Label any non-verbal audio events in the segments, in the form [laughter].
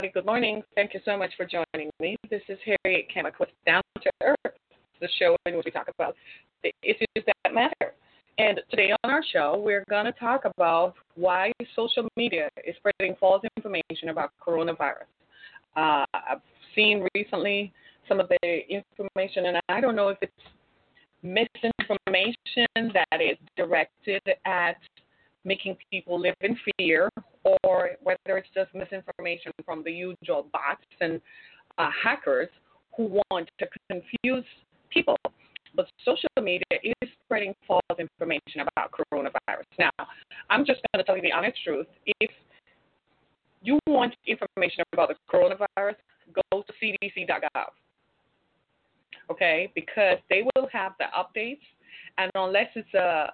Good morning. Thank you so much for joining me. This is Harriet Kamek with Down to Earth, the show in which we talk about the issues that matter. And today on our show, we're going to talk about why social media is spreading false information about coronavirus. Uh, I've seen recently some of the information, and I don't know if it's misinformation that is directed at making people live in fear, or whether it's just misinformation from the usual bots and uh, hackers who want to confuse people. But social media is spreading false information about coronavirus. Now, I'm just going to tell you the honest truth. If you want information about the coronavirus, go to cdc.gov. Okay, because they will have the updates, and unless it's a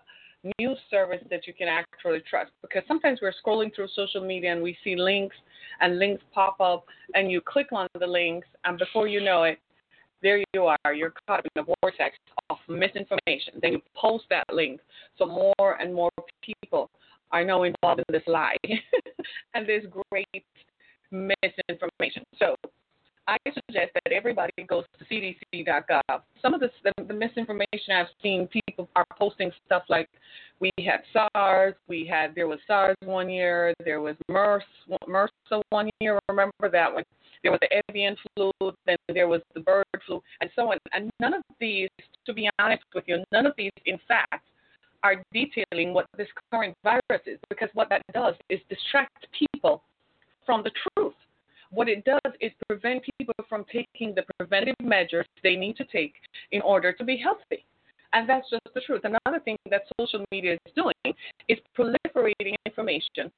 news service that you can actually trust, because sometimes we're scrolling through social media and we see links, and links pop up, and you click on the links, and before you know it, there you are. You're caught in a vortex of misinformation. Then you post that link, so more and more people are now involved in this lie [laughs] and this great misinformation. So I suggest that everybody goes to cdc.gov. Some of the, the, the misinformation I've seen, people are posting stuff like we had SARS, we had there was SARS one year, there was MERS, MRSA one year. Remember that one? There was the avian flu, then there was the bird flu, and so on. And none of these, to be honest with you, none of these, in fact, are detailing what this current virus is, because what that does is distract people from the truth what it does is prevent people from taking the preventative measures they need to take in order to be healthy. And that's just the truth. Another thing that social media is doing is proliferating information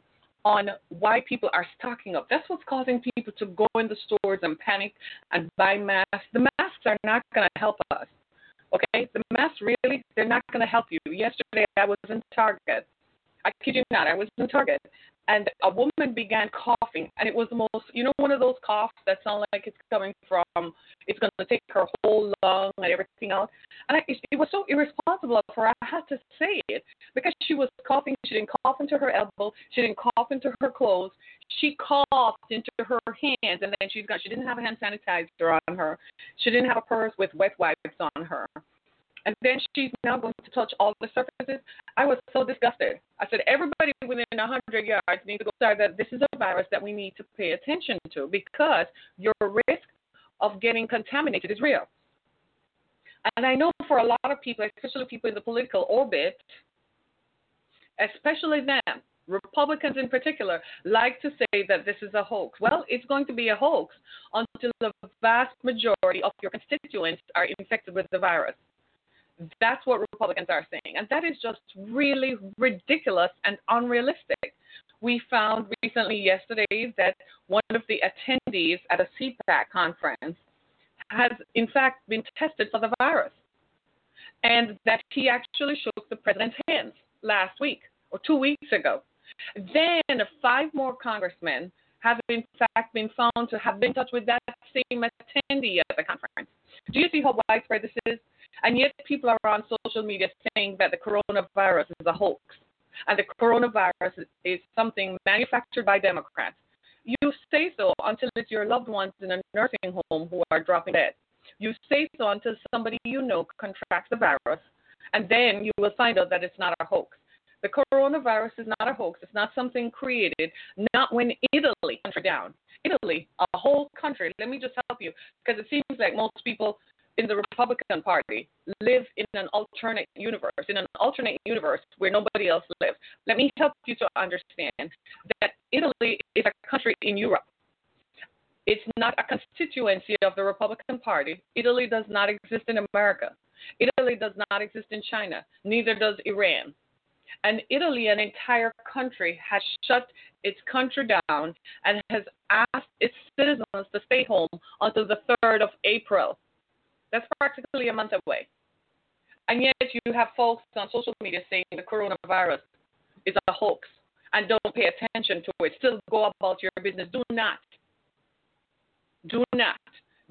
on why people are stocking up. That's what's causing people to go in the stores and panic and buy masks. The masks are not going to help us. Okay? The masks really, they're not going to help you. Yesterday I was in Target. I kid you not, I was in Target and a woman began coughing, and it was the most, you know, one of those coughs that sound like it's coming from, it's going to take her whole lung and everything out And I, it was so irresponsible for her. I had to say it because she was coughing. She didn't cough into her elbow. She didn't cough into her clothes. She coughed into her hands, and then she's got. She didn't have a hand sanitizer on her. She didn't have a purse with wet wipes on her and then she's now going to touch all the surfaces. I was so disgusted. I said, everybody within 100 yards needs to go start that this is a virus that we need to pay attention to because your risk of getting contaminated is real. And I know for a lot of people, especially people in the political orbit, especially them, Republicans in particular, like to say that this is a hoax. Well, it's going to be a hoax until the vast majority of your constituents are infected with the virus. That's what Republicans are saying. And that is just really ridiculous and unrealistic. We found recently, yesterday, that one of the attendees at a CPAC conference has, in fact, been tested for the virus. And that he actually shook the president's hands last week or two weeks ago. Then five more congressmen have, in fact, been found to have been in touch with that same attendee at the conference. Do you see how widespread this is? And yet people are on social media saying that the coronavirus is a hoax and the coronavirus is something manufactured by Democrats. You say so until it's your loved ones in a nursing home who are dropping dead. You say so until somebody you know contracts the virus, and then you will find out that it's not a hoax. The coronavirus is not a hoax. It's not something created. Not when Italy country down. Italy, a whole country. Let me just help you because it seems like most people in the Republican Party live in an alternate universe, in an alternate universe where nobody else lives. Let me help you to understand that Italy is a country in Europe. It's not a constituency of the Republican Party. Italy does not exist in America. Italy does not exist in China. Neither does Iran. And Italy, an entire country, has shut its country down and has asked its citizens to stay home until the 3rd of April. That's practically a month away. And yet you have folks on social media saying the coronavirus is a hoax and don't pay attention to it. Still go about your business. Do not. Do not.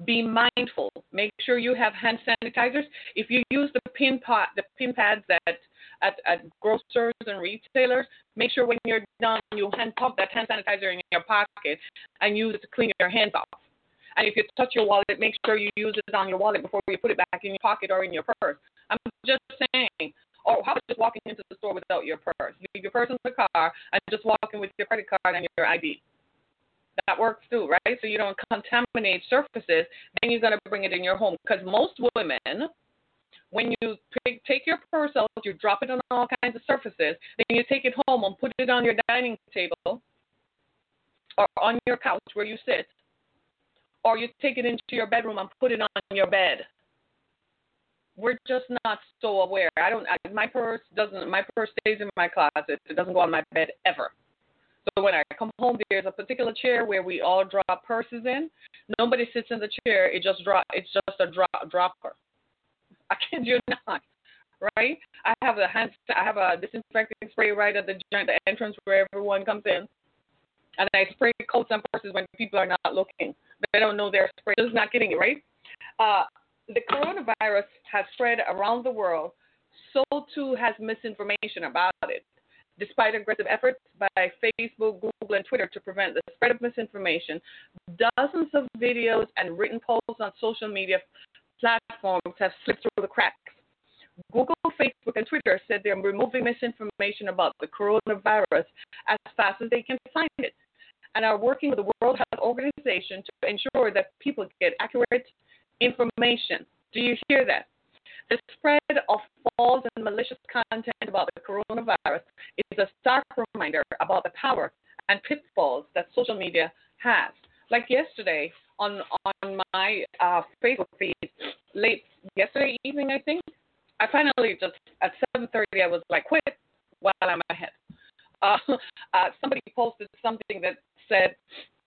Be mindful. Make sure you have hand sanitizers. If you use the pin pot, the pin pads at, at, at grocers and retailers, make sure when you're done you hand pop that hand sanitizer in your pocket and use it to clean your hands off. And if you touch your wallet, make sure you use it on your wallet before you put it back in your pocket or in your purse. I'm just saying. Or how about just walking into the store without your purse? Leave your purse in the car and just walk in with your credit card and your ID. That works too, right? So you don't contaminate surfaces. Then you're gonna bring it in your home because most women, when you take your purse out, you drop it on all kinds of surfaces. Then you take it home and put it on your dining table or on your couch where you sit, or you take it into your bedroom and put it on your bed we're just not so aware. I don't. I, my purse doesn't. My purse stays in my closet. It doesn't go on my bed ever. So when I come home, there's a particular chair where we all drop purses in. Nobody sits in the chair. It just drop. It's just a drop dropper. [laughs] I kid you not. Right? I have a hand. I have a disinfecting spray right at the joint, the entrance where everyone comes in, and I spray coats and purses when people are not looking. They don't know they're spraying. Just not getting it right. Uh, the coronavirus has spread around the world, so too has misinformation about it. Despite aggressive efforts by Facebook, Google, and Twitter to prevent the spread of misinformation, dozens of videos and written posts on social media platforms have slipped through the cracks. Google, Facebook, and Twitter said they're removing misinformation about the coronavirus as fast as they can find it and are working with the World Health Organization to ensure that people get accurate information. Do you hear that? The spread of false and malicious content about the coronavirus is a stark reminder about the power and pitfalls that social media has. Like yesterday on on my uh, Facebook feed, late yesterday evening, I think, I finally just at 7:30 I was like, quit while I'm ahead. Uh, [laughs] uh, somebody posted something that said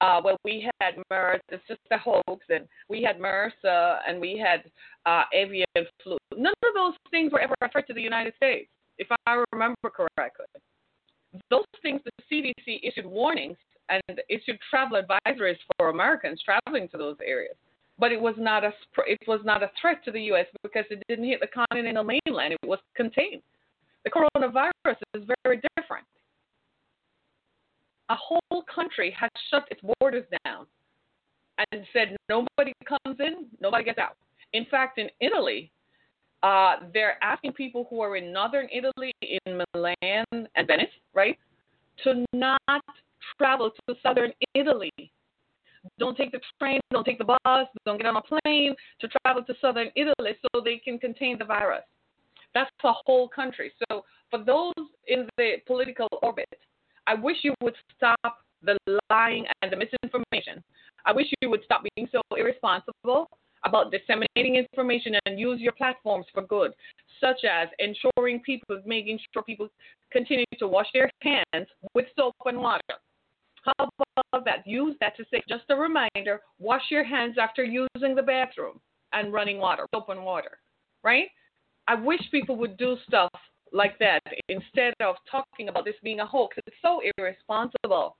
uh, well, we had MERS, it's just a hoax, and we had MERS, uh, and we had uh, avian flu. None of those things were ever referred to the United States, if I remember correctly. Those things, the CDC issued warnings and issued travel advisories for Americans traveling to those areas. But it was not a it was not a threat to the U.S. because it didn't hit the continental mainland. It was contained. The coronavirus is very different a whole country has shut its borders down and said nobody comes in, nobody gets out. In fact, in Italy, uh, they're asking people who are in northern Italy, in Milan and Venice, right, to not travel to southern Italy. Don't take the train, don't take the bus, don't get on a plane to travel to southern Italy so they can contain the virus. That's a whole country. So for those in the political orbit I wish you would stop the lying and the misinformation. I wish you would stop being so irresponsible about disseminating information and use your platforms for good, such as ensuring people, making sure people continue to wash their hands with soap and water. How about that? Use that to say, just a reminder, wash your hands after using the bathroom and running water, soap and water, right? I wish people would do stuff like that instead of talking about this being a hoax. It's so irresponsible.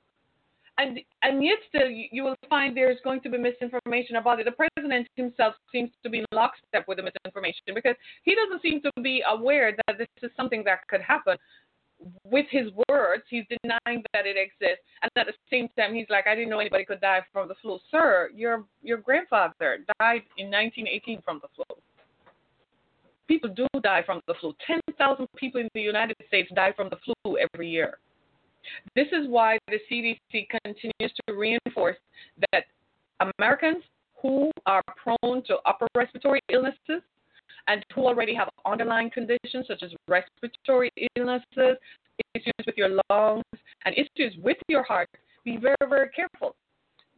And and yet still you will find there's going to be misinformation about it. The president himself seems to be in lockstep with the misinformation because he doesn't seem to be aware that this is something that could happen. With his words, he's denying that it exists, and at the same time, he's like, "I didn't know anybody could die from the flu." Sir, your your grandfather died in 1918 from the flu people do die from the flu. 10,000 people in the United States die from the flu every year. This is why the CDC continues to reinforce that Americans who are prone to upper respiratory illnesses and who already have underlying conditions such as respiratory illnesses, issues with your lungs, and issues with your heart, be very, very careful.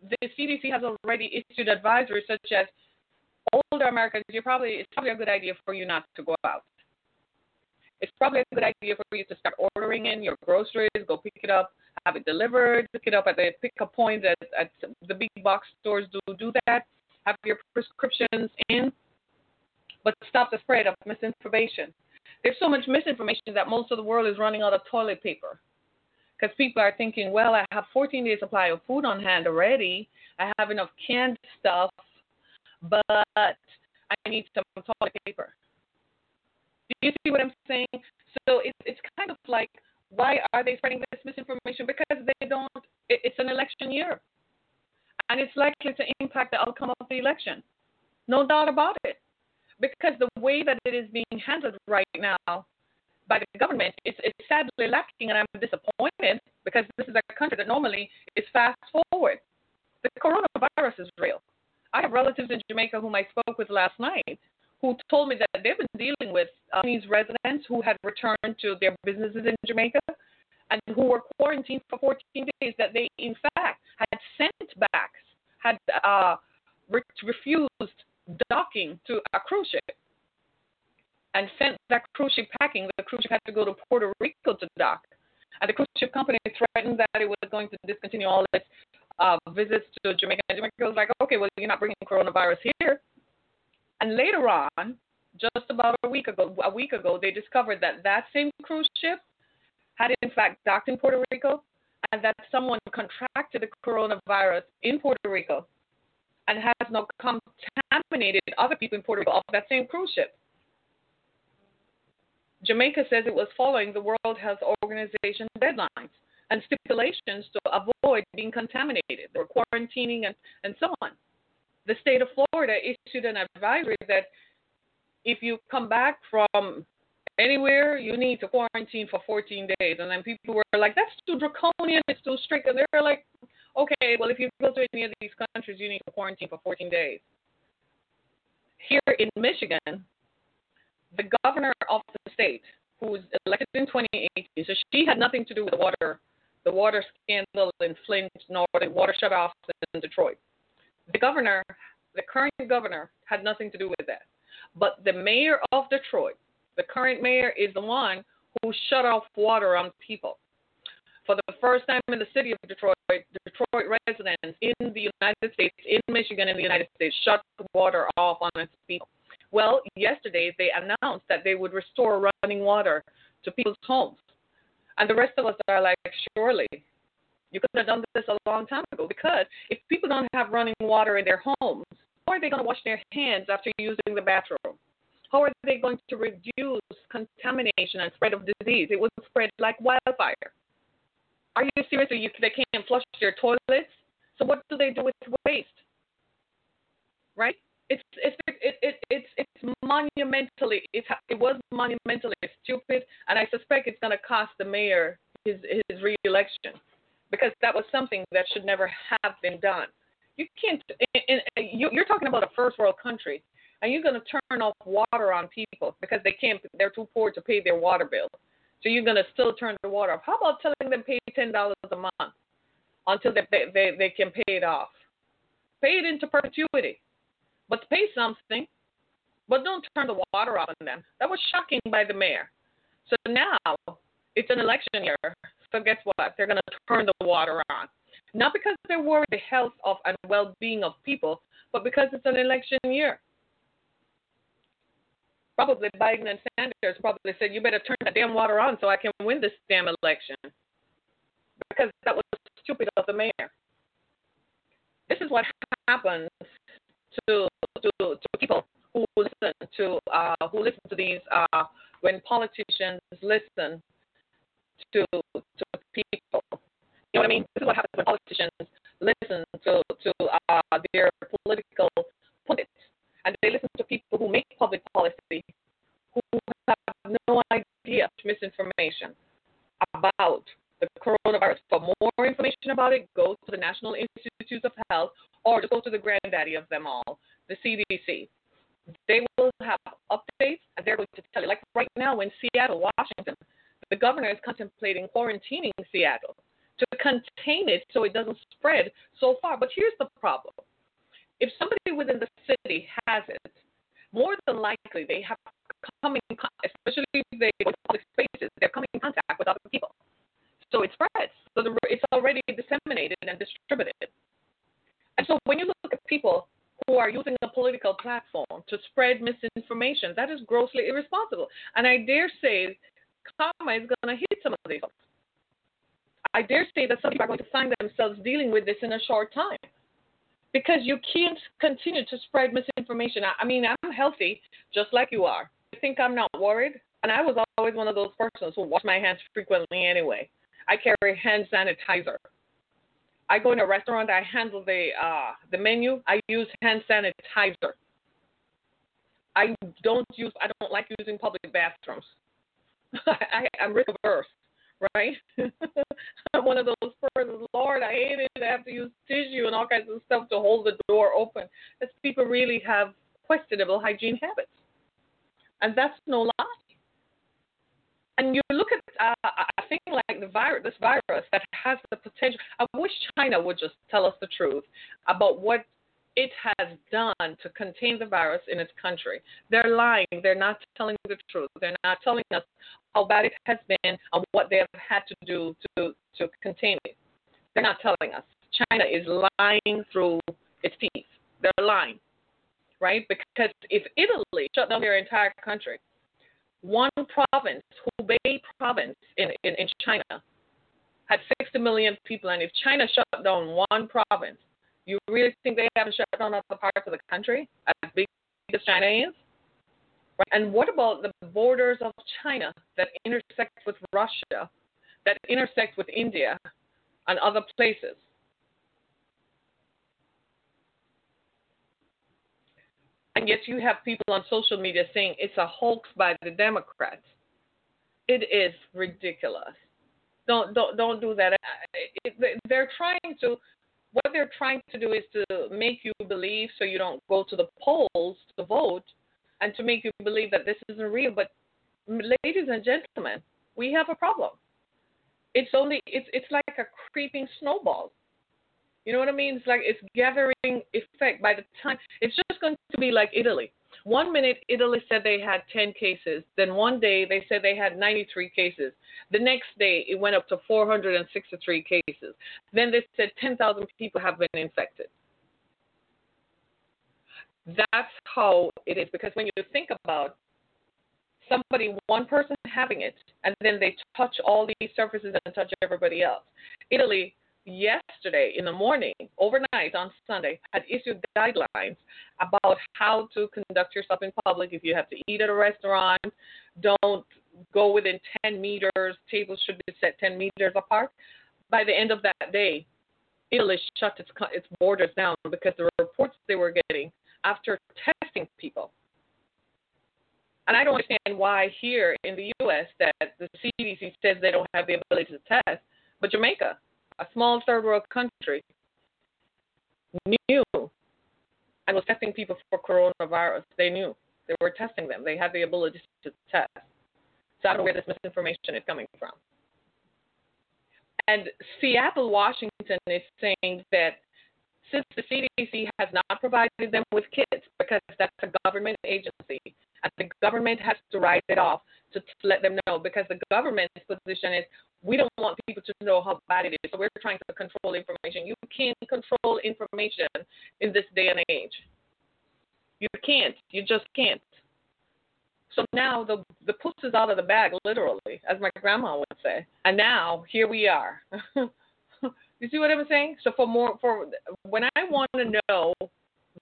The CDC has already issued advisories such as older Americans, you're probably it's probably a good idea for you not to go out. it's probably a good idea for you to start ordering in your groceries, go pick it up, have it delivered, pick it up at the pickup point at, at the big box stores do do that. Have your prescriptions in, but stop the spread of misinformation. There's so much misinformation that most of the world is running out of toilet paper. Because people are thinking, well, I have 14 days supply of food on hand already. I have enough canned stuff, but I need some toilet paper. Do you see what I'm saying? So it's it's kind of like why are they spreading this misinformation? Because they don't. It, it's an election year, and it's likely to impact the outcome of the election. No doubt about it. Because the way that it is being handled right now by the government is, is sadly lacking, and I'm disappointed because this is a country that normally is fast forward. The coronavirus is real. I have relatives in Jamaica whom I spoke with last night who told me that they've been dealing with Chinese residents who had returned to their businesses in Jamaica and who were quarantined for 14 days that they, in fact, had sent back, had uh, re- refused docking to a cruise ship and sent that cruise ship packing. The cruise ship had to go to Puerto Rico to dock. And the cruise ship company threatened that it was going to discontinue all its uh, visits to Jamaica. And Jamaica was like, okay, well, you're not bringing coronavirus here. And later on, just about a week ago, a week ago, they discovered that that same cruise ship had in fact docked in Puerto Rico, and that someone contracted the coronavirus in Puerto Rico, and has now contaminated other people in Puerto Rico off that same cruise ship. Jamaica says it was following the World Health Organization deadlines and stipulations to avoid being contaminated. Were quarantining and, and so on. The state of Florida issued an advisory that if you come back from anywhere, you need to quarantine for 14 days. And then people were like, that's too draconian, it's too strict. And they're like, okay, well, if you go to any of these countries, you need to quarantine for 14 days. Here in Michigan, the governor of the state, who was elected in 2018, so she had nothing to do with the water, the water scandal in Flint, nor the water shutoffs in Detroit. The governor, the current governor, had nothing to do with that. But the mayor of Detroit, the current mayor, is the one who shut off water on people. For the first time in the city of Detroit, Detroit residents in the United States, in Michigan, in the United States, shut water off on its people. Well, yesterday they announced that they would restore running water to people's homes. And the rest of us are like, surely you could have done this a long time ago because if people don't have running water in their homes, how are they going to wash their hands after using the bathroom? How are they going to reduce contamination and spread of disease? It would spread like wildfire. Are you serious? You, they can't flush their toilets. So what do they do with waste? Right? It's it's it, it, it's it's monumentally it's it was monumentally stupid, and I suspect it's going to cost the mayor his his reelection because that was something that should never have been done. You can't. you're talking about a first world country, and you're going to turn off water on people because they can't. They're too poor to pay their water bill. So you're going to still turn the water off. How about telling them pay ten dollars a month until they, they they can pay it off? Pay it into perpetuity, but pay something. But don't turn the water off on them. That was shocking by the mayor. So now it's an election year. So guess what? They're going to turn the water on. Not because they're worried the health of and well-being of people, but because it's an election year. Probably Biden and Sanders probably said, "You better turn that damn water on so I can win this damn election," because that was stupid of the mayor. This is what happens to to, to people who listen to uh, who listen to these uh, when politicians listen to to people. You know what I mean? This is what happens when politicians listen to to uh, their political pundits, and they listen to people who make public policy who have no idea misinformation about the coronavirus. For more information about it, go to the National Institutes of Health or just go to the granddaddy of them all, the CDC. They will have updates and they're going to tell you. Like right now in Seattle, Washington, the governor is contemplating quarantining Seattle to contain it so it doesn't spread so far. But here's the problem if somebody within the city has it, more than likely they have coming, especially if they go to public spaces, they're coming in contact with other people. So it spreads. So the, it's already disseminated and distributed. And so when you look at people who are using a political platform to spread misinformation, that is grossly irresponsible. And I dare say karma is going to hit some of these folks. I dare say that some people are going to find themselves dealing with this in a short time because you can't continue to spread misinformation. I mean, I'm healthy just like you are. You think I'm not worried, and I was always one of those persons who wash my hands frequently anyway. I carry hand sanitizer. I go in a restaurant, I handle the uh, the menu. I use hand sanitizer. I don't use. I don't like using public bathrooms. [laughs] I, I'm risk averse right? [laughs] I'm one of those persons, Lord, I hate it. I have to use tissue and all kinds of stuff to hold the door open. Because people really have questionable hygiene habits. And that's no lie. And you look at uh, a thing like the virus, this virus that has the potential. I wish China would just tell us the truth about what it has done to contain the virus in its country. They're lying. They're not telling the truth. They're not telling us how bad it has been and what they have had to do to, to contain it. They're not telling us. China is lying through its teeth. They're lying, right? Because if Italy shut down their entire country, one province, Hubei province in, in, in China, had 60 million people, and if China shut down one province, you really think they haven't shut down other parts of the country as big as China is? And what about the borders of China that intersect with Russia, that intersect with India and other places? And yet you have people on social media saying it's a hoax by the Democrats. It is ridiculous. Don't don't don't do that. It, they're trying to what they're trying to do is to make you believe so you don't go to the polls to vote and to make you believe that this isn't real. But ladies and gentlemen, we have a problem. It's only it's it's like a creeping snowball. You know what I mean? It's like it's gathering effect by the time it's just going to be like Italy. One minute Italy said they had 10 cases, then one day they said they had 93 cases. The next day it went up to 463 cases. Then they said 10,000 people have been infected. That's how it is because when you think about somebody, one person having it, and then they touch all these surfaces and touch everybody else. Italy yesterday in the morning, overnight on Sunday, had issued guidelines about how to conduct yourself in public. If you have to eat at a restaurant, don't go within 10 meters. Tables should be set 10 meters apart. By the end of that day, Italy shut its, its borders down because the reports they were getting after testing people. And I don't understand why here in the U.S. that the CDC says they don't have the ability to test, but Jamaica, a small third world country, knew and was testing people for coronavirus. They knew they were testing them. They had the ability to test. So I don't know where this misinformation is coming from. And Seattle, Washington is saying that since the CDC has not provided them with kits because that's a government agency, and the government has to write it off to, to let them know because the government's position is we don't want people to know how bad it is, so we're trying to control information. You can't control information in this day and age. You can't. You just can't. So now the the puss is out of the bag, literally, as my grandma would say. And now here we are. [laughs] You see what I'm saying? So for more for when I want to know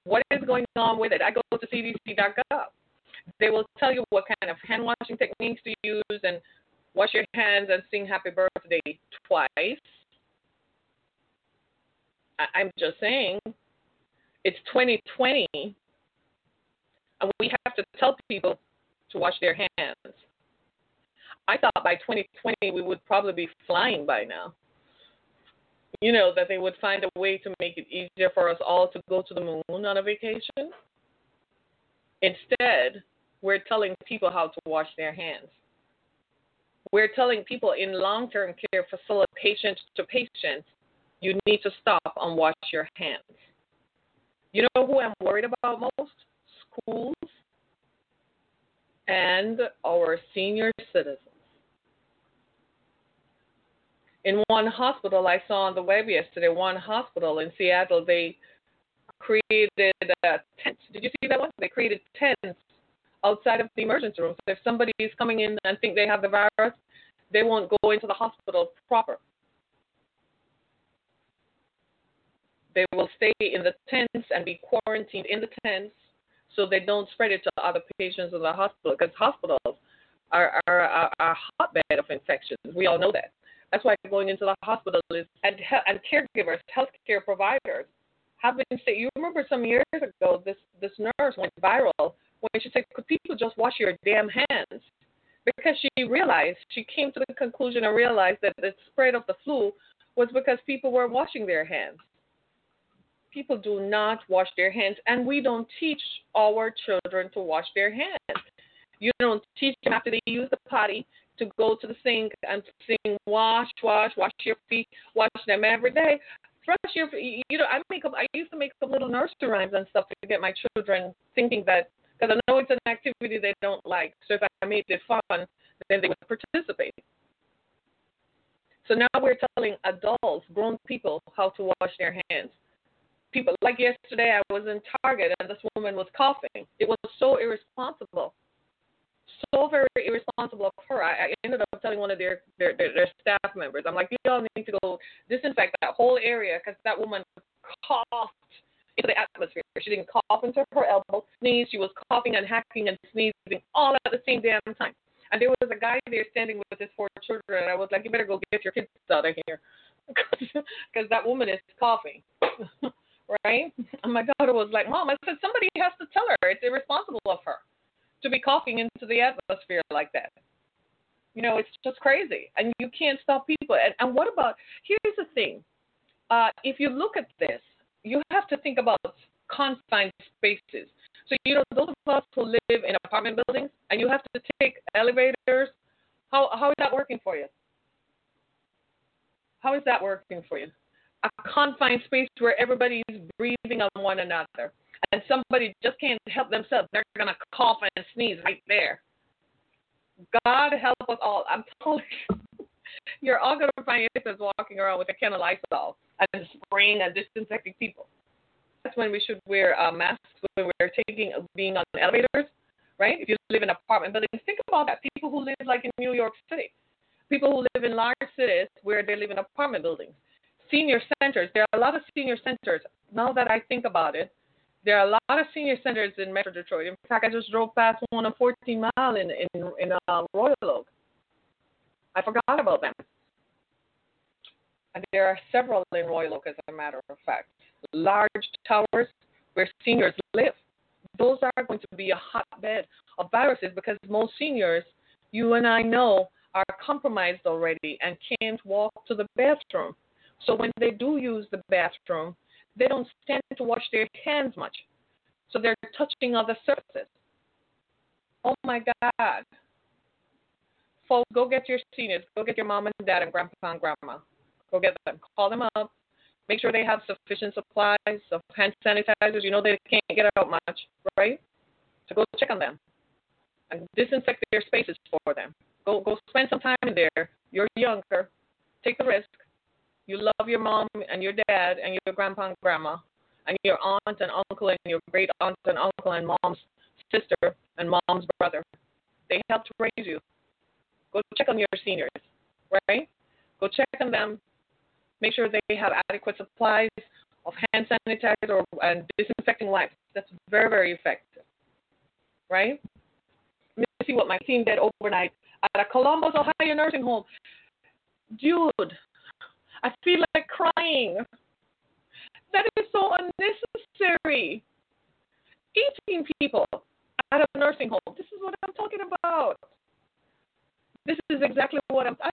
what is going on with it, I go to cdc.gov. They will tell you what kind of hand washing techniques to use and wash your hands and sing happy birthday twice. I, I'm just saying, it's 2020, and we have to tell people to wash their hands. I thought by 2020 we would probably be flying by now you know, that they would find a way to make it easier for us all to go to the moon on a vacation. Instead, we're telling people how to wash their hands. We're telling people in long term care facility, patient to patient, you need to stop and wash your hands. You know who I'm worried about most? Schools and our senior citizens. In one hospital, I saw on the web yesterday, one hospital in Seattle, they created uh, a tent. Did you see that one? They created tents outside of the emergency room. So if somebody is coming in and think they have the virus, they won't go into the hospital proper. They will stay in the tents and be quarantined in the tents so they don't spread it to other patients in the hospital because hospitals are, are, are, hotbed of infections. We all know that. That's why going into the hospital is and and caregivers, healthcare providers have been. You remember some years ago, this this nurse went viral when she said, "Could people just wash your damn hands?" Because she realized she came to the conclusion and realized that the spread of the flu was because people were washing their hands. People do not wash their hands, and we don't teach our children to wash their hands. You don't teach them after they use the potty to go to the sink and sing wash, wash, wash your feet, wash them every day. Brush your. You know, I make up. I used to make up little nursery rhymes and stuff to get my children thinking that because I know it's an activity they don't like. So if I made it fun, then they would participate. So now we're telling adults, grown people, how to wash their hands. People like yesterday, I was in Target and this woman was coughing. It was so irresponsible so very irresponsible of her. I, I ended up telling one of their, their their, their staff members, I'm like, you all need to go disinfect that whole area because that woman coughed into the atmosphere. She didn't cough into her elbow, sneeze. She was coughing and hacking and sneezing all at the same damn time. And there was a guy there standing with his four children, and I was like, you better go get your kids out of here [laughs] because that woman is coughing. [laughs] right? And my daughter was like, Mom, I said, somebody has to tell her. It's irresponsible of her to be coughing into the atmosphere like that. You know, it's just crazy. And you can't stop people. And, and what about, here's the thing. Uh, if you look at this, you have to think about confined spaces. So, you know, those of us who live in apartment buildings and you have to take elevators, how, how is that working for you? How is that working for you? A confined space where everybody is breathing on one another and somebody just can't help themselves, they're going to cough and sneeze right there. God help us all. I'm telling you, [laughs] you're all going to find yourselves walking around with a can of Lysol and spraying and disinfecting people. That's when we should wear uh, masks when we're taking being on elevators, right? If you live in apartment buildings, think about that. People who live like in New York City, people who live in large cities where they live in apartment buildings, senior centers. There are a lot of senior centers. Now that I think about it, there are a lot of senior centers in Metro Detroit. In fact, I just drove past one on 14 Mile in in, in uh, Royal Oak. I forgot about them. And there are several in Royal Oak, as a matter of fact. Large towers where seniors live. Those are going to be a hotbed of viruses because most seniors, you and I know, are compromised already and can't walk to the bathroom. So when they do use the bathroom, they don't stand to wash their hands much. So they're touching other surfaces. Oh my God. Folks, go get your seniors. Go get your mom and dad and grandpa and grandma. Go get them. Call them up. Make sure they have sufficient supplies of hand sanitizers. You know they can't get out much, right? So go check on them and disinfect their spaces for them. Go go spend some time in there. You're younger. Take the risk. You love your mom and your dad and your grandpa and grandma and your aunt and uncle and your great aunt and uncle and mom's sister and mom's brother. They helped raise you. Go check on your seniors, right? Go check on them. Make sure they have adequate supplies of hand sanitizer and disinfecting wipes. That's very, very effective, right? Let me see what my team did overnight at a Columbus, Ohio nursing home. Dude, I feel like crying. That is so unnecessary. 18 people at a nursing home. This is what I'm talking about. This is exactly what I'm. I,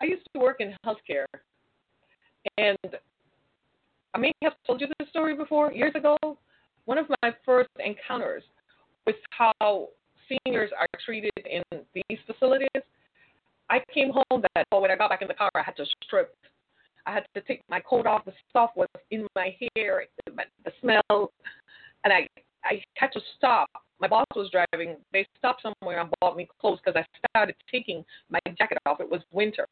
I used to work in healthcare, and I may have told you this story before years ago. One of my first encounters with how seniors are treated in these facilities. I came home that oh, when I got back in the car, I had to strip. I had to take my coat off. The stuff was in my hair, the smell, and I I had to stop. My boss was driving. They stopped somewhere and bought me clothes because I started taking my jacket off. It was winter,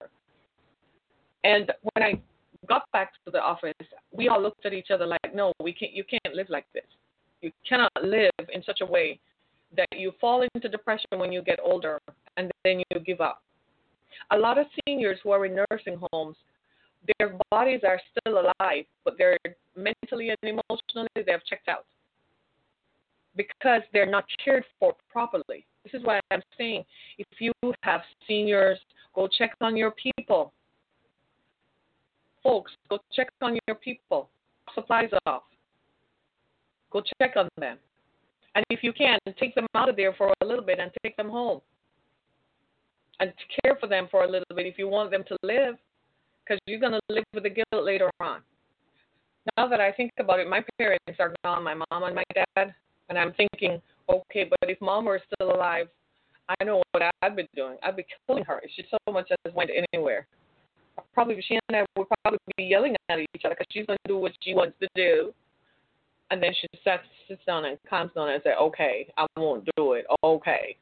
and when I got back to the office, we all looked at each other like, "No, we can't. You can't live like this. You cannot live in such a way that you fall into depression when you get older and then you give up." A lot of seniors who are in nursing homes, their bodies are still alive, but they're mentally and emotionally they have checked out because they're not cared for properly. This is why I'm saying if you have seniors, go check on your people. Folks, go check on your people. Supplies off. Go check on them. And if you can, take them out of there for a little bit and take them home and care for them for a little bit if you want them to live, because you're going to live with the guilt later on. Now that I think about it, my parents are gone, my mom and my dad, and I'm thinking, okay, but if mom were still alive, I know what I'd be doing. I'd be killing her if she so much as went anywhere. Probably she and I would probably be yelling at each other because she's going to do what she wants to do. And then she sits, sits down and calms down and says, okay, I won't do it. Okay.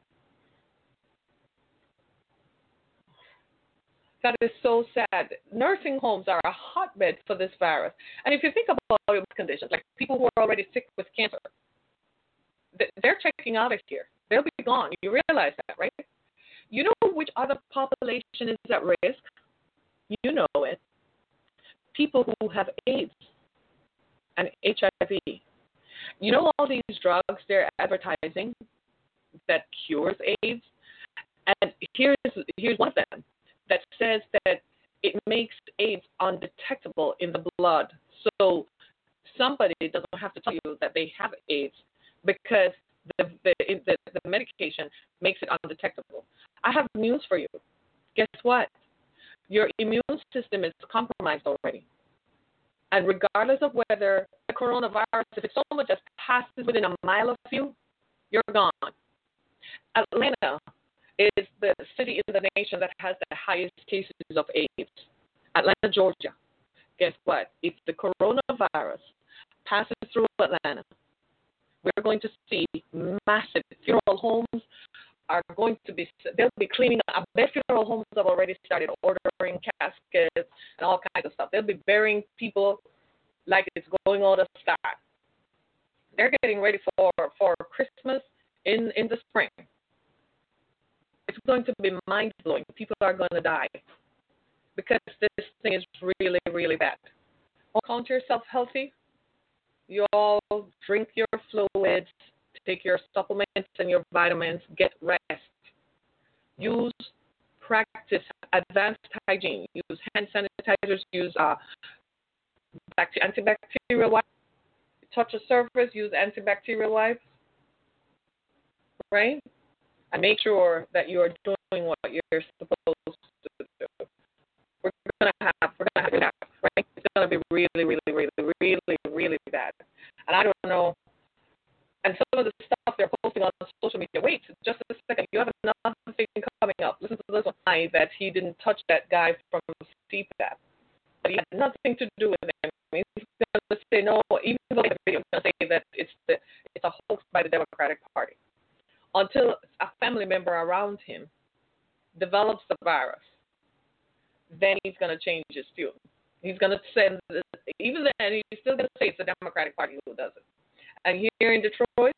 That is so sad. Nursing homes are a hotbed for this virus. And if you think about those conditions, like people who are already sick with cancer, they're checking out of here. They'll be gone. You realize that, right? You know which other population is at risk? You know it. People who have AIDS and HIV. You know all these drugs they're advertising that cures AIDS? And here's here's one of them that says that it makes AIDS undetectable in the blood. So somebody doesn't have to tell you that they have AIDS because the, the, the, the medication makes it undetectable. I have news for you. Guess what? Your immune system is compromised already. And regardless of whether the coronavirus, if it so much as passes within a mile of you, you're gone. Atlanta is the city in the nation that has the highest cases of AIDS. Atlanta, Georgia. Guess what? If the coronavirus passes through Atlanta, we're going to see massive funeral homes are going to be they'll be cleaning up. Their funeral homes have already started ordering caskets and all kinds of stuff. They'll be burying people like it's going out of style. They're getting ready for for Christmas in in the spring. It's going to be mind blowing. People are going to die because this thing is really really bad. Count yourself healthy you all drink your fluids, take your supplements and your vitamins, get rest. Use practice advanced hygiene. Use hand sanitizers. Use uh, antibacterial wipes. Touch a surface. Use antibacterial wipes. Right, and make sure that you are doing what you're supposed to do. We're gonna have we're gonna have right? It's gonna be really, really, really, really, That he didn't touch that guy from CPAC, but he had nothing to do with him. He's going to say no, even though video going to say that it's the it's a hoax by the Democratic Party. Until a family member around him develops the virus, then he's going to change his tune. He's going to send, even then, he's still going to say it's the Democratic Party who does it. And here in Detroit,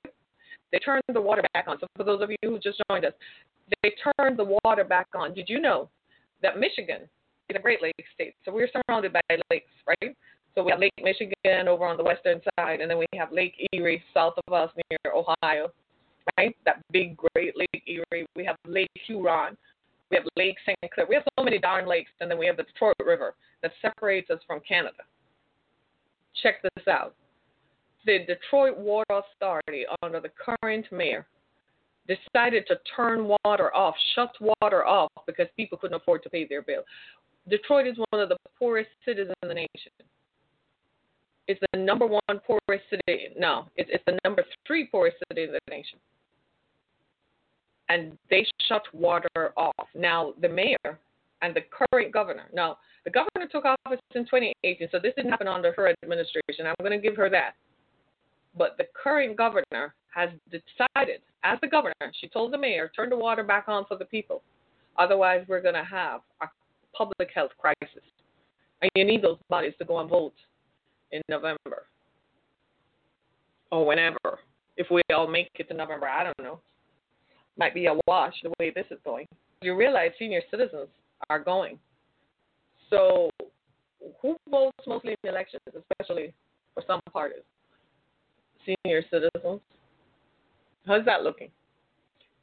they turned the water back on. So for those of you who just joined us, they turned the water back on. Did you know that Michigan is a Great Lakes state? So we're surrounded by lakes, right? So we have Lake Michigan over on the western side, and then we have Lake Erie south of us near Ohio, right? That big Great Lake Erie. We have Lake Huron. We have Lake St. Clair. We have so many darn lakes, and then we have the Detroit River that separates us from Canada. Check this out. The Detroit Water Authority, under the current mayor, decided to turn water off, shut water off because people couldn't afford to pay their bill. Detroit is one of the poorest cities in the nation. It's the number one poorest city. No, it's, it's the number three poorest city in the nation. And they shut water off. Now, the mayor and the current governor. Now, the governor took office in 2018, so this didn't happen under her administration. I'm going to give her that. But the current governor has decided, as the governor, she told the mayor, turn the water back on for the people. Otherwise, we're going to have a public health crisis. And you need those bodies to go and vote in November or whenever. If we all make it to November, I don't know. Might be a wash the way this is going. You realize senior citizens are going. So, who votes mostly in elections, especially for some parties? Senior citizens. How's that looking?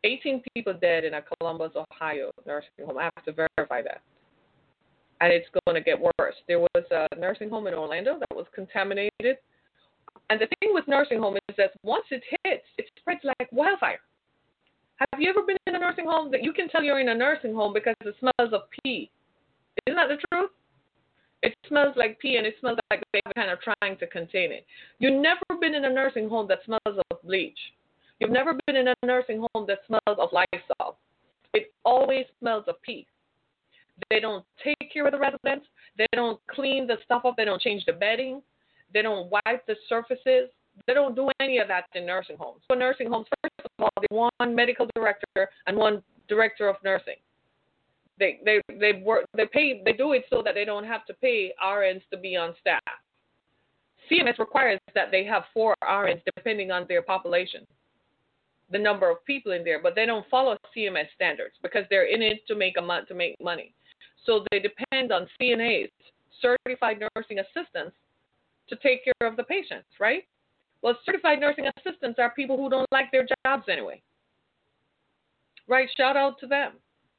18 people dead in a Columbus, Ohio nursing home. I have to verify that. And it's going to get worse. There was a nursing home in Orlando that was contaminated. And the thing with nursing home is that once it hits, it spreads like wildfire. Have you ever been in a nursing home that you can tell you're in a nursing home because it smells of pee? Isn't that the truth? It smells like pee and it smells like they're kind of trying to contain it. You've never been in a nursing home that smells of bleach. You've never been in a nursing home that smells of Lysol. It always smells of pee. They don't take care of the residents. They don't clean the stuff up. They don't change the bedding. They don't wipe the surfaces. They don't do any of that in nursing homes. For nursing homes, first of all, they one medical director and one director of nursing. They they they work they pay they do it so that they don't have to pay RNs to be on staff. CMS requires that they have four RNs depending on their population, the number of people in there, but they don't follow CMS standards because they're in it to make a month to make money. So they depend on CNAs, certified nursing assistants, to take care of the patients, right? Well, certified nursing assistants are people who don't like their jobs anyway. Right? Shout out to them.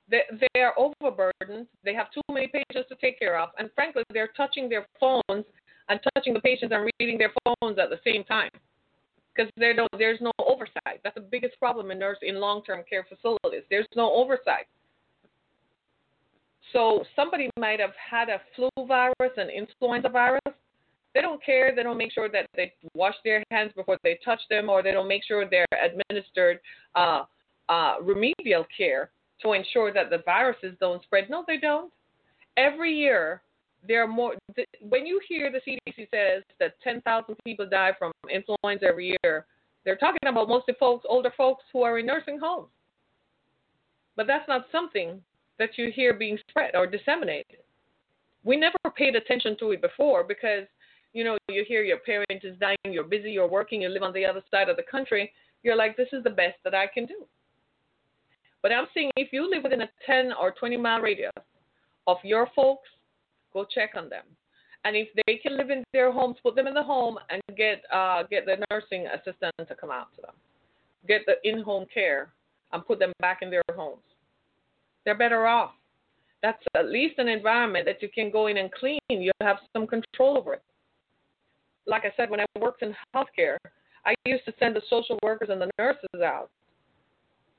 They, they are overburdened. They have too many patients to take care of. And frankly, they're touching their phones and touching the patients and reading their phones at the same time because there's no oversight. That's the biggest problem in nurse in long-term care facilities. There's no oversight. So somebody might have had a flu virus, an influenza virus. They don't care. They don't make sure that they wash their hands before they touch them, or they don't make sure they're administered uh, uh, remedial care to ensure that the viruses don't spread. No, they don't. Every year, there are more. When you hear the CDC says that 10,000 people die from influenza every year, they're talking about mostly folks, older folks who are in nursing homes. But that's not something that you hear being spread or disseminated. We never paid attention to it before because, you know, you hear your parent is dying, you're busy, you're working, you live on the other side of the country. You're like, this is the best that I can do. But I'm saying if you live within a 10 or 20 mile radius of your folks, go check on them. And if they can live in their homes, put them in the home and get uh, get the nursing assistant to come out to them. Get the in-home care and put them back in their homes. They're better off. That's at least an environment that you can go in and clean. You have some control over it. Like I said, when I worked in healthcare, I used to send the social workers and the nurses out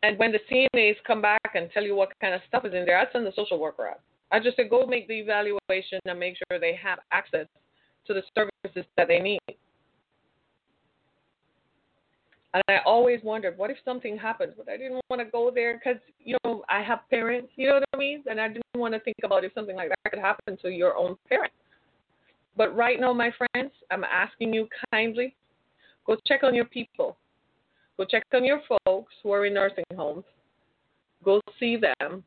and when the CNAs come back and tell you what kind of stuff is in there, I send the social worker out. I just said go make the evaluation and make sure they have access to the services that they need. And I always wondered, what if something happens? But I didn't want to go there because, you know, I have parents, you know what I mean? And I didn't want to think about if something like that could happen to your own parent. But right now, my friends, I'm asking you kindly, go check on your people. Go check on your folks who are in nursing homes. Go see them,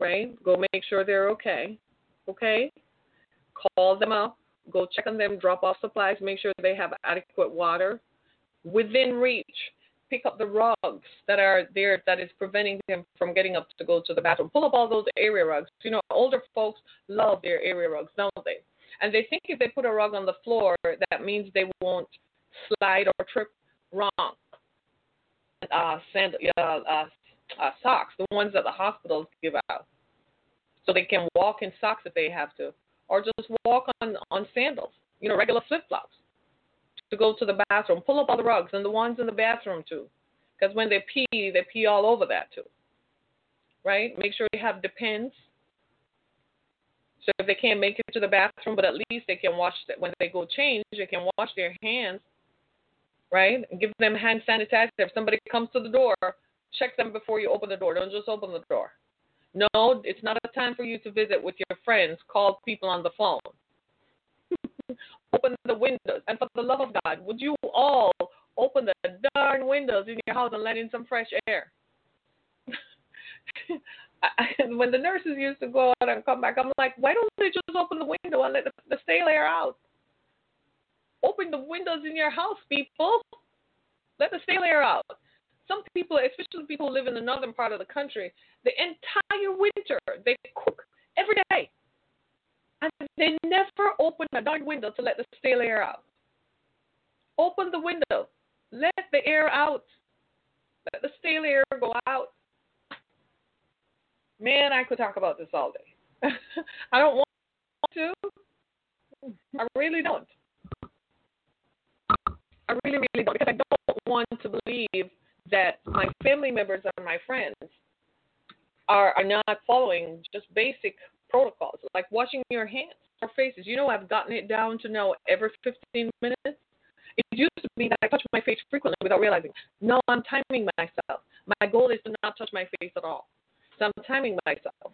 right? Go make sure they're okay. Okay? Call them up. Go check on them. Drop off supplies. Make sure they have adequate water within reach. Pick up the rugs that are there that is preventing them from getting up to go to the bathroom. Pull up all those area rugs. You know, older folks love their area rugs, don't they? And they think if they put a rug on the floor, that means they won't slide or trip. Wrong uh, sand, uh, uh, uh, socks, the ones that the hospitals give out, so they can walk in socks if they have to, or just walk on on sandals, you know, regular flip flops, to go to the bathroom. Pull up all the rugs and the ones in the bathroom too, because when they pee, they pee all over that too. Right? Make sure you have depends. So if they can't make it to the bathroom, but at least they can wash that when they go change, they can wash their hands right? Give them hand sanitizer. If somebody comes to the door, check them before you open the door. Don't just open the door. No, it's not a time for you to visit with your friends, call people on the phone. [laughs] open the windows. And for the love of God, would you all open the darn windows in your house and let in some fresh air? [laughs] when the nurses used to go out and come back, I'm like, why don't they just open the window and let the, the stale air out? Open the windows in your house, people. Let the stale air out. Some people, especially people who live in the northern part of the country, the entire winter they cook every day, and they never open a darn window to let the stale air out. Open the window. Let the air out. Let the stale air go out. Man, I could talk about this all day. [laughs] I don't want to. I really don't. I really, really don't because I don't want to believe that my family members and my friends are, are not following just basic protocols like washing your hands or faces. You know, I've gotten it down to now every 15 minutes. It used to be that I touch my face frequently without realizing. No, I'm timing myself. My goal is to not touch my face at all. So I'm timing myself.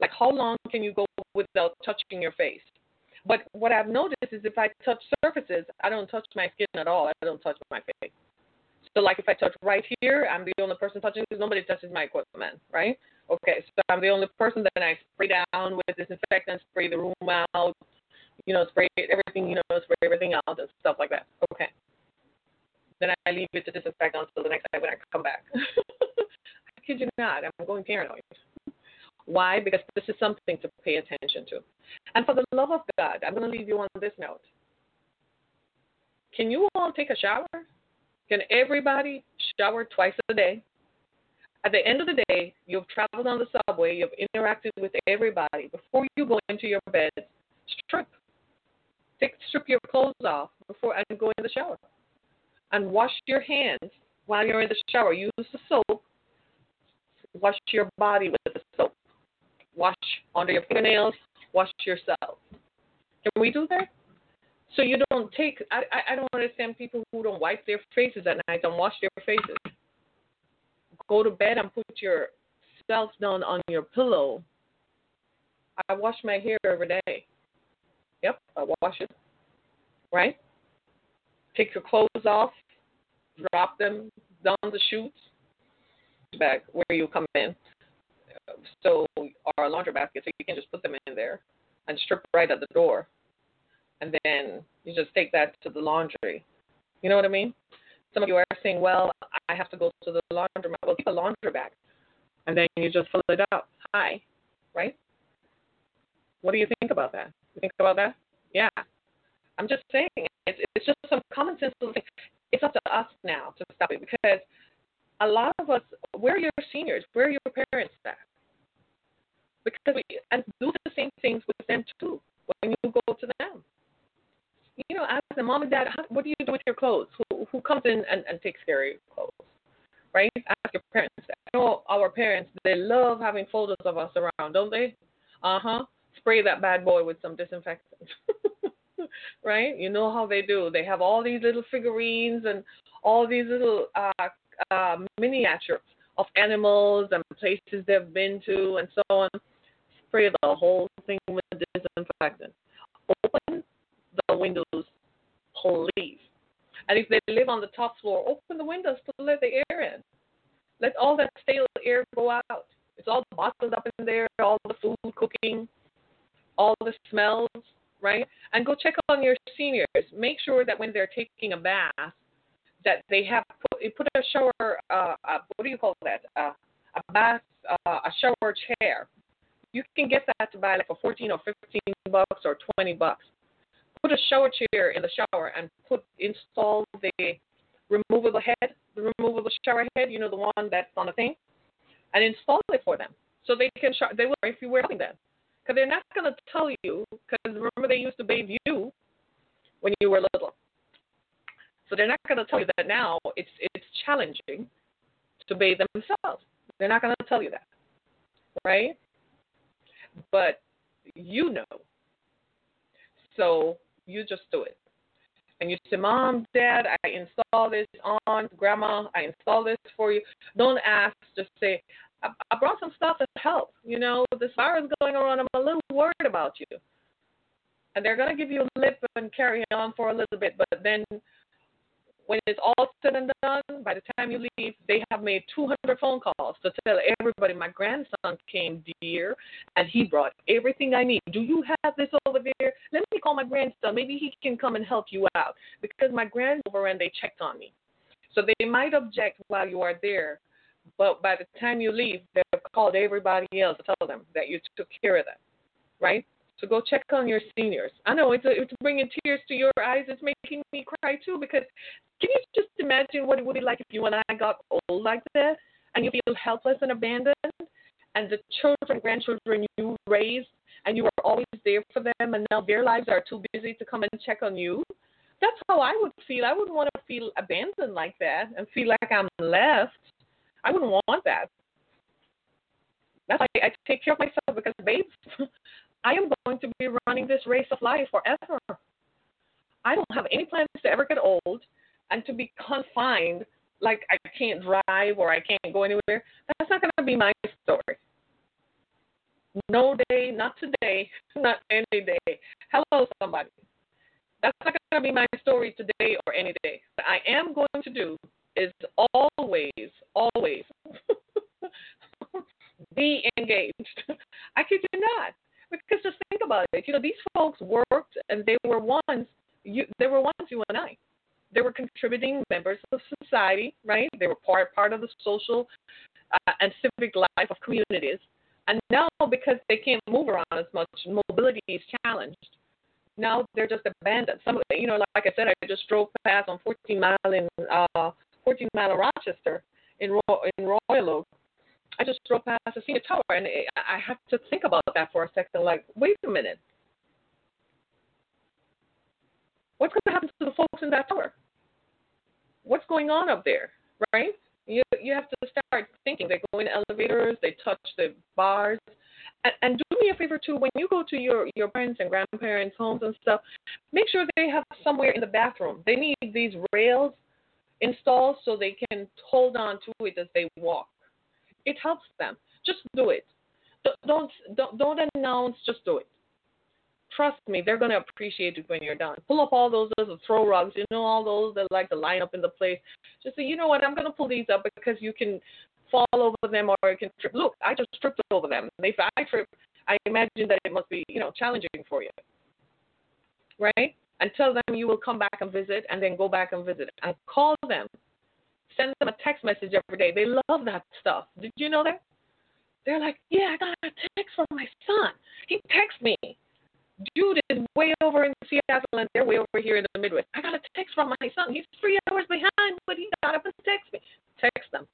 Like, how long can you go without touching your face? But what I've noticed is if I touch surfaces, I don't touch my skin at all. I don't touch my face. So, like, if I touch right here, I'm the only person touching because nobody touches my equipment, right? Okay, so I'm the only person that I spray down with disinfectant, spray the room out, you know, spray everything, you know, spray everything out and stuff like that. Okay. Then I leave it to disinfect until the next time when I come back. [laughs] I kid you not, I'm going paranoid. Why? Because this is something to pay attention to. And for the love of God, I'm going to leave you on this note. Can you all take a shower? Can everybody shower twice a day? At the end of the day, you've traveled on the subway, you've interacted with everybody. Before you go into your bed, strip. Take strip your clothes off before and go in the shower. And wash your hands while you're in the shower. Use the soap. Wash your body with the soap wash under your fingernails, wash yourself. Can we do that? So you don't take. I I don't understand people who don't wipe their faces at night, don't wash their faces. Go to bed and put yourself down on your pillow. I wash my hair every day. Yep, I wash it. Right? Take your clothes off, drop them down the chutes back where you come in so our laundry basket, so you can just put them in there and strip right at the door, and then you just take that to the laundry. You know what I mean? Some of you are saying, "Well, I have to go to the laundromat. Well, take a laundry bag, and then you just fill it up. Hi, right? What do you think about that? You think about that? Yeah. I'm just saying, it's, it's just some common sense. It's up to us now to stop it because a lot of us, we're your seniors, we're your parents at because we and do the same things with them too when you go to them. You know, ask the mom and dad, how, what do you do with your clothes? Who who comes in and, and takes care of your clothes? Right? Ask your parents. I know our parents, they love having photos of us around, don't they? Uh huh. Spray that bad boy with some disinfectant. [laughs] right? You know how they do. They have all these little figurines and all these little uh, uh, miniatures of animals and places they've been to and so on spray the whole thing with disinfectant. Open the windows, please. And if they live on the top floor, open the windows to let the air in. Let all that stale air go out. It's all bottled up in there, all the food cooking, all the smells, right? And go check on your seniors. Make sure that when they're taking a bath, that they have put, put a shower. Uh, uh, what do you call that? Uh, a bath, uh, a shower chair you can get that to buy like for 14 or 15 bucks or 20 bucks. Put a shower chair in the shower and put install the removable head, the removable shower head, you know the one that's on the thing, and install it for them so they can shower. They will if you were wear them because they're not going to tell you because remember they used to bathe you when you were little. So they're not going to tell you that now it's it's challenging to bathe themselves. They're not going to tell you that, right? but you know. So you just do it. And you say, Mom, Dad, I install this on, Grandma, I install this for you. Don't ask, just say, I, I brought some stuff to help. You know, this virus going around, I'm a little worried about you. And they're going to give you a lip and carry on for a little bit, but then when it's all said and done, by the time you leave, they have made 200 phone calls to tell everybody my grandson came dear and he brought everything I need. Do you have this over there? Let me call my grandson. Maybe he can come and help you out because my grandmother and they checked on me. So they might object while you are there, but by the time you leave, they've called everybody else to tell them that you took care of them, right? So go check on your seniors. I know it's a, it's bringing tears to your eyes. It's making me cry too because can you just imagine what it would be like if you and I got old like that and you feel helpless and abandoned, and the children, grandchildren you raised, and you were always there for them, and now their lives are too busy to come and check on you? That's how I would feel. I wouldn't want to feel abandoned like that and feel like I'm left. I wouldn't want that. That's why I take care of myself because, babes, I am going to be running this race of life forever. I don't have any plans to ever get old and to be confined, like I can't drive or I can't go anywhere. That's not going to be my story. No day, not today, [laughs] not any day. Hello, somebody. That's not going to be my story today or any day. What I am going to do is always, always [laughs] be engaged. [laughs] I kid you not. Because just think about it. You know, these folks worked and they were once you they were once you and I. They were contributing members of society, right? They were part part of the social uh, and civic life of communities. And now because they can't move around as much, mobility is challenged. Now they're just abandoned. Some of you know, like I said, I just drove past on 14 mile in uh 14 mile in Rochester in Ro- in Royal Oak I just drove past the senior tower, and I had to think about that for a second. Like, wait a minute, what's going to happen to the folks in that tower? What's going on up there, right? You you have to start thinking. They go in elevators, they touch the bars, and, and do me a favor too. When you go to your your parents and grandparents' homes and stuff, make sure they have somewhere in the bathroom. They need these rails installed so they can hold on to it as they walk it helps them. Just do it. Don't don't don't announce. Just do it. Trust me, they're gonna appreciate it when you're done. Pull up all those little throw rugs. You know all those that like to line up in the place. Just say, you know what, I'm gonna pull these up because you can fall over them or you can trip. Look, I just tripped over them. If I trip, I imagine that it must be you know challenging for you, right? And tell them you will come back and visit, and then go back and visit, and call them send them a text message every day. They love that stuff. Did you know that? They're like, yeah, I got a text from my son. He texted me. Jude is way over in Seattle and they're way over here in the Midwest. I got a text from my son. He's three hours behind, but he got up and text me. Text them.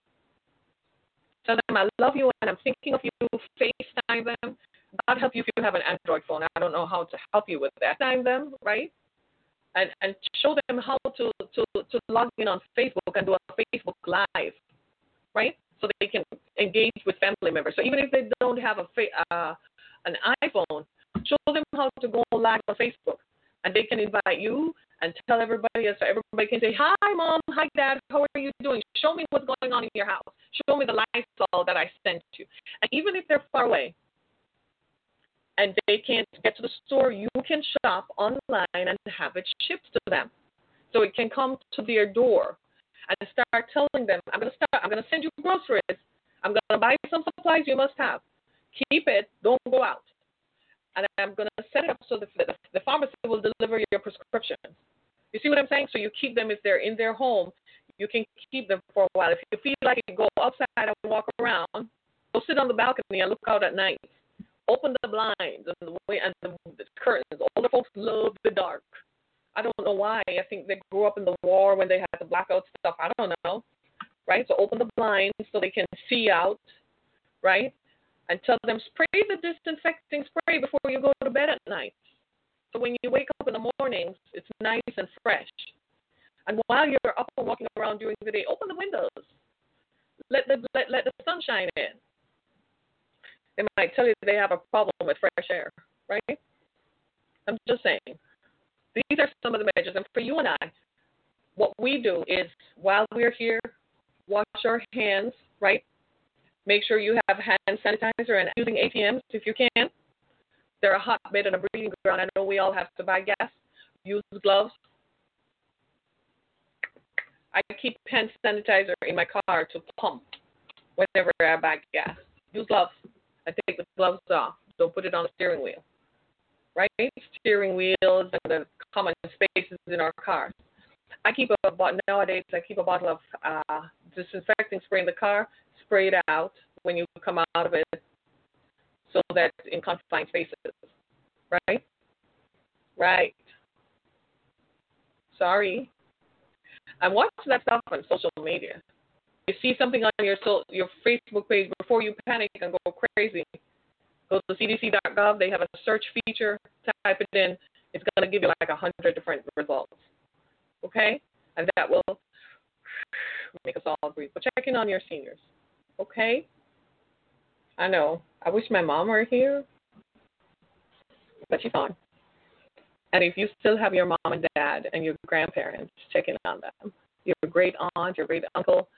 Tell them I love you and I'm thinking of you. FaceTime them. God help you if you have an Android phone. I don't know how to help you with that. Time them, right? And, and show them how to, to, to log in on Facebook and do a Facebook Live, right? So they can engage with family members. So even if they don't have a uh, an iPhone, show them how to go live on Facebook, and they can invite you and tell everybody so everybody can say, "Hi, mom. Hi, dad. How are you doing? Show me what's going on in your house. Show me the lifestyle that I sent you." And even if they're far away, and they can't get to the store, you can shop online and have it shipped to them. So it can come to their door and start telling them, I'm gonna start I'm gonna send you groceries. I'm gonna buy some supplies you must have. Keep it, don't go out. And I'm gonna set it up so the, the, pharmacy will deliver your prescriptions. You see what I'm saying? So you keep them if they're in their home, you can keep them for a while. If you feel like you go outside and walk around, go sit on the balcony and look out at night open the blinds and the way and the, the curtains. Older folks love the dark. I don't know why. I think they grew up in the war when they had the blackout stuff. I don't know. Right? So open the blinds so they can see out. Right? And tell them spray the disinfecting spray before you go to bed at night. So when you wake up in the mornings, it's nice and fresh. And while you're up and walking around during the day, open the windows. Let the let, let the sunshine in they might tell you they have a problem with fresh air, right? I'm just saying. These are some of the measures. And for you and I, what we do is while we're here, wash our hands, right? Make sure you have hand sanitizer and using ATMs if you can. They're a hotbed and a breeding ground. I know we all have to buy gas. Use gloves. I keep hand sanitizer in my car to pump whenever I buy gas. Use gloves. I take the gloves off. Don't put it on the steering wheel. Right? Steering wheels and the common spaces in our cars. I keep a bottle nowadays. I keep a bottle of uh, disinfecting spray in the car. Spray it out when you come out of it, so that in confined spaces. Right? Right. Sorry. And watch that stuff on social media. You see something on your so, your Facebook page before you panic and go crazy. Go to CDC.gov. They have a search feature. Type it in. It's going to give you like a hundred different results. Okay, and that will make us all breathe. But check in on your seniors. Okay. I know. I wish my mom were here, but she's gone. And if you still have your mom and dad and your grandparents, check in on them. Your great aunt, your great uncle,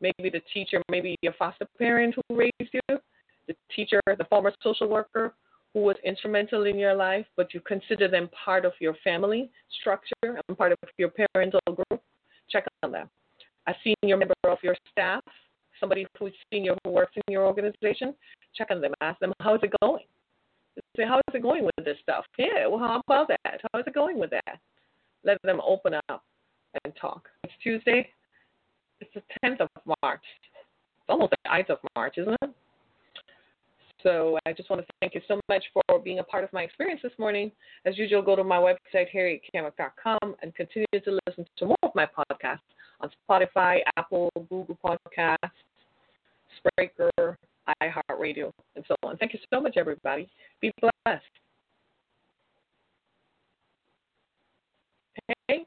maybe the teacher, maybe your foster parent who raised you, the teacher, the former social worker who was instrumental in your life, but you consider them part of your family structure and part of your parental group. Check on them. A senior member of your staff, somebody who's senior who works in your organization, check on them. Ask them, how is it going? Say, how is it going with this stuff? Yeah, well, how about that? How is it going with that? Let them open up and talk. It's Tuesday. It's the 10th of March. It's almost the 9th of March, isn't it? So I just want to thank you so much for being a part of my experience this morning. As usual, go to my website, harrietkamek.com, and continue to listen to more of my podcasts on Spotify, Apple, Google Podcasts, Spreaker, iHeartRadio, and so on. Thank you so much, everybody. Be blessed. Hey.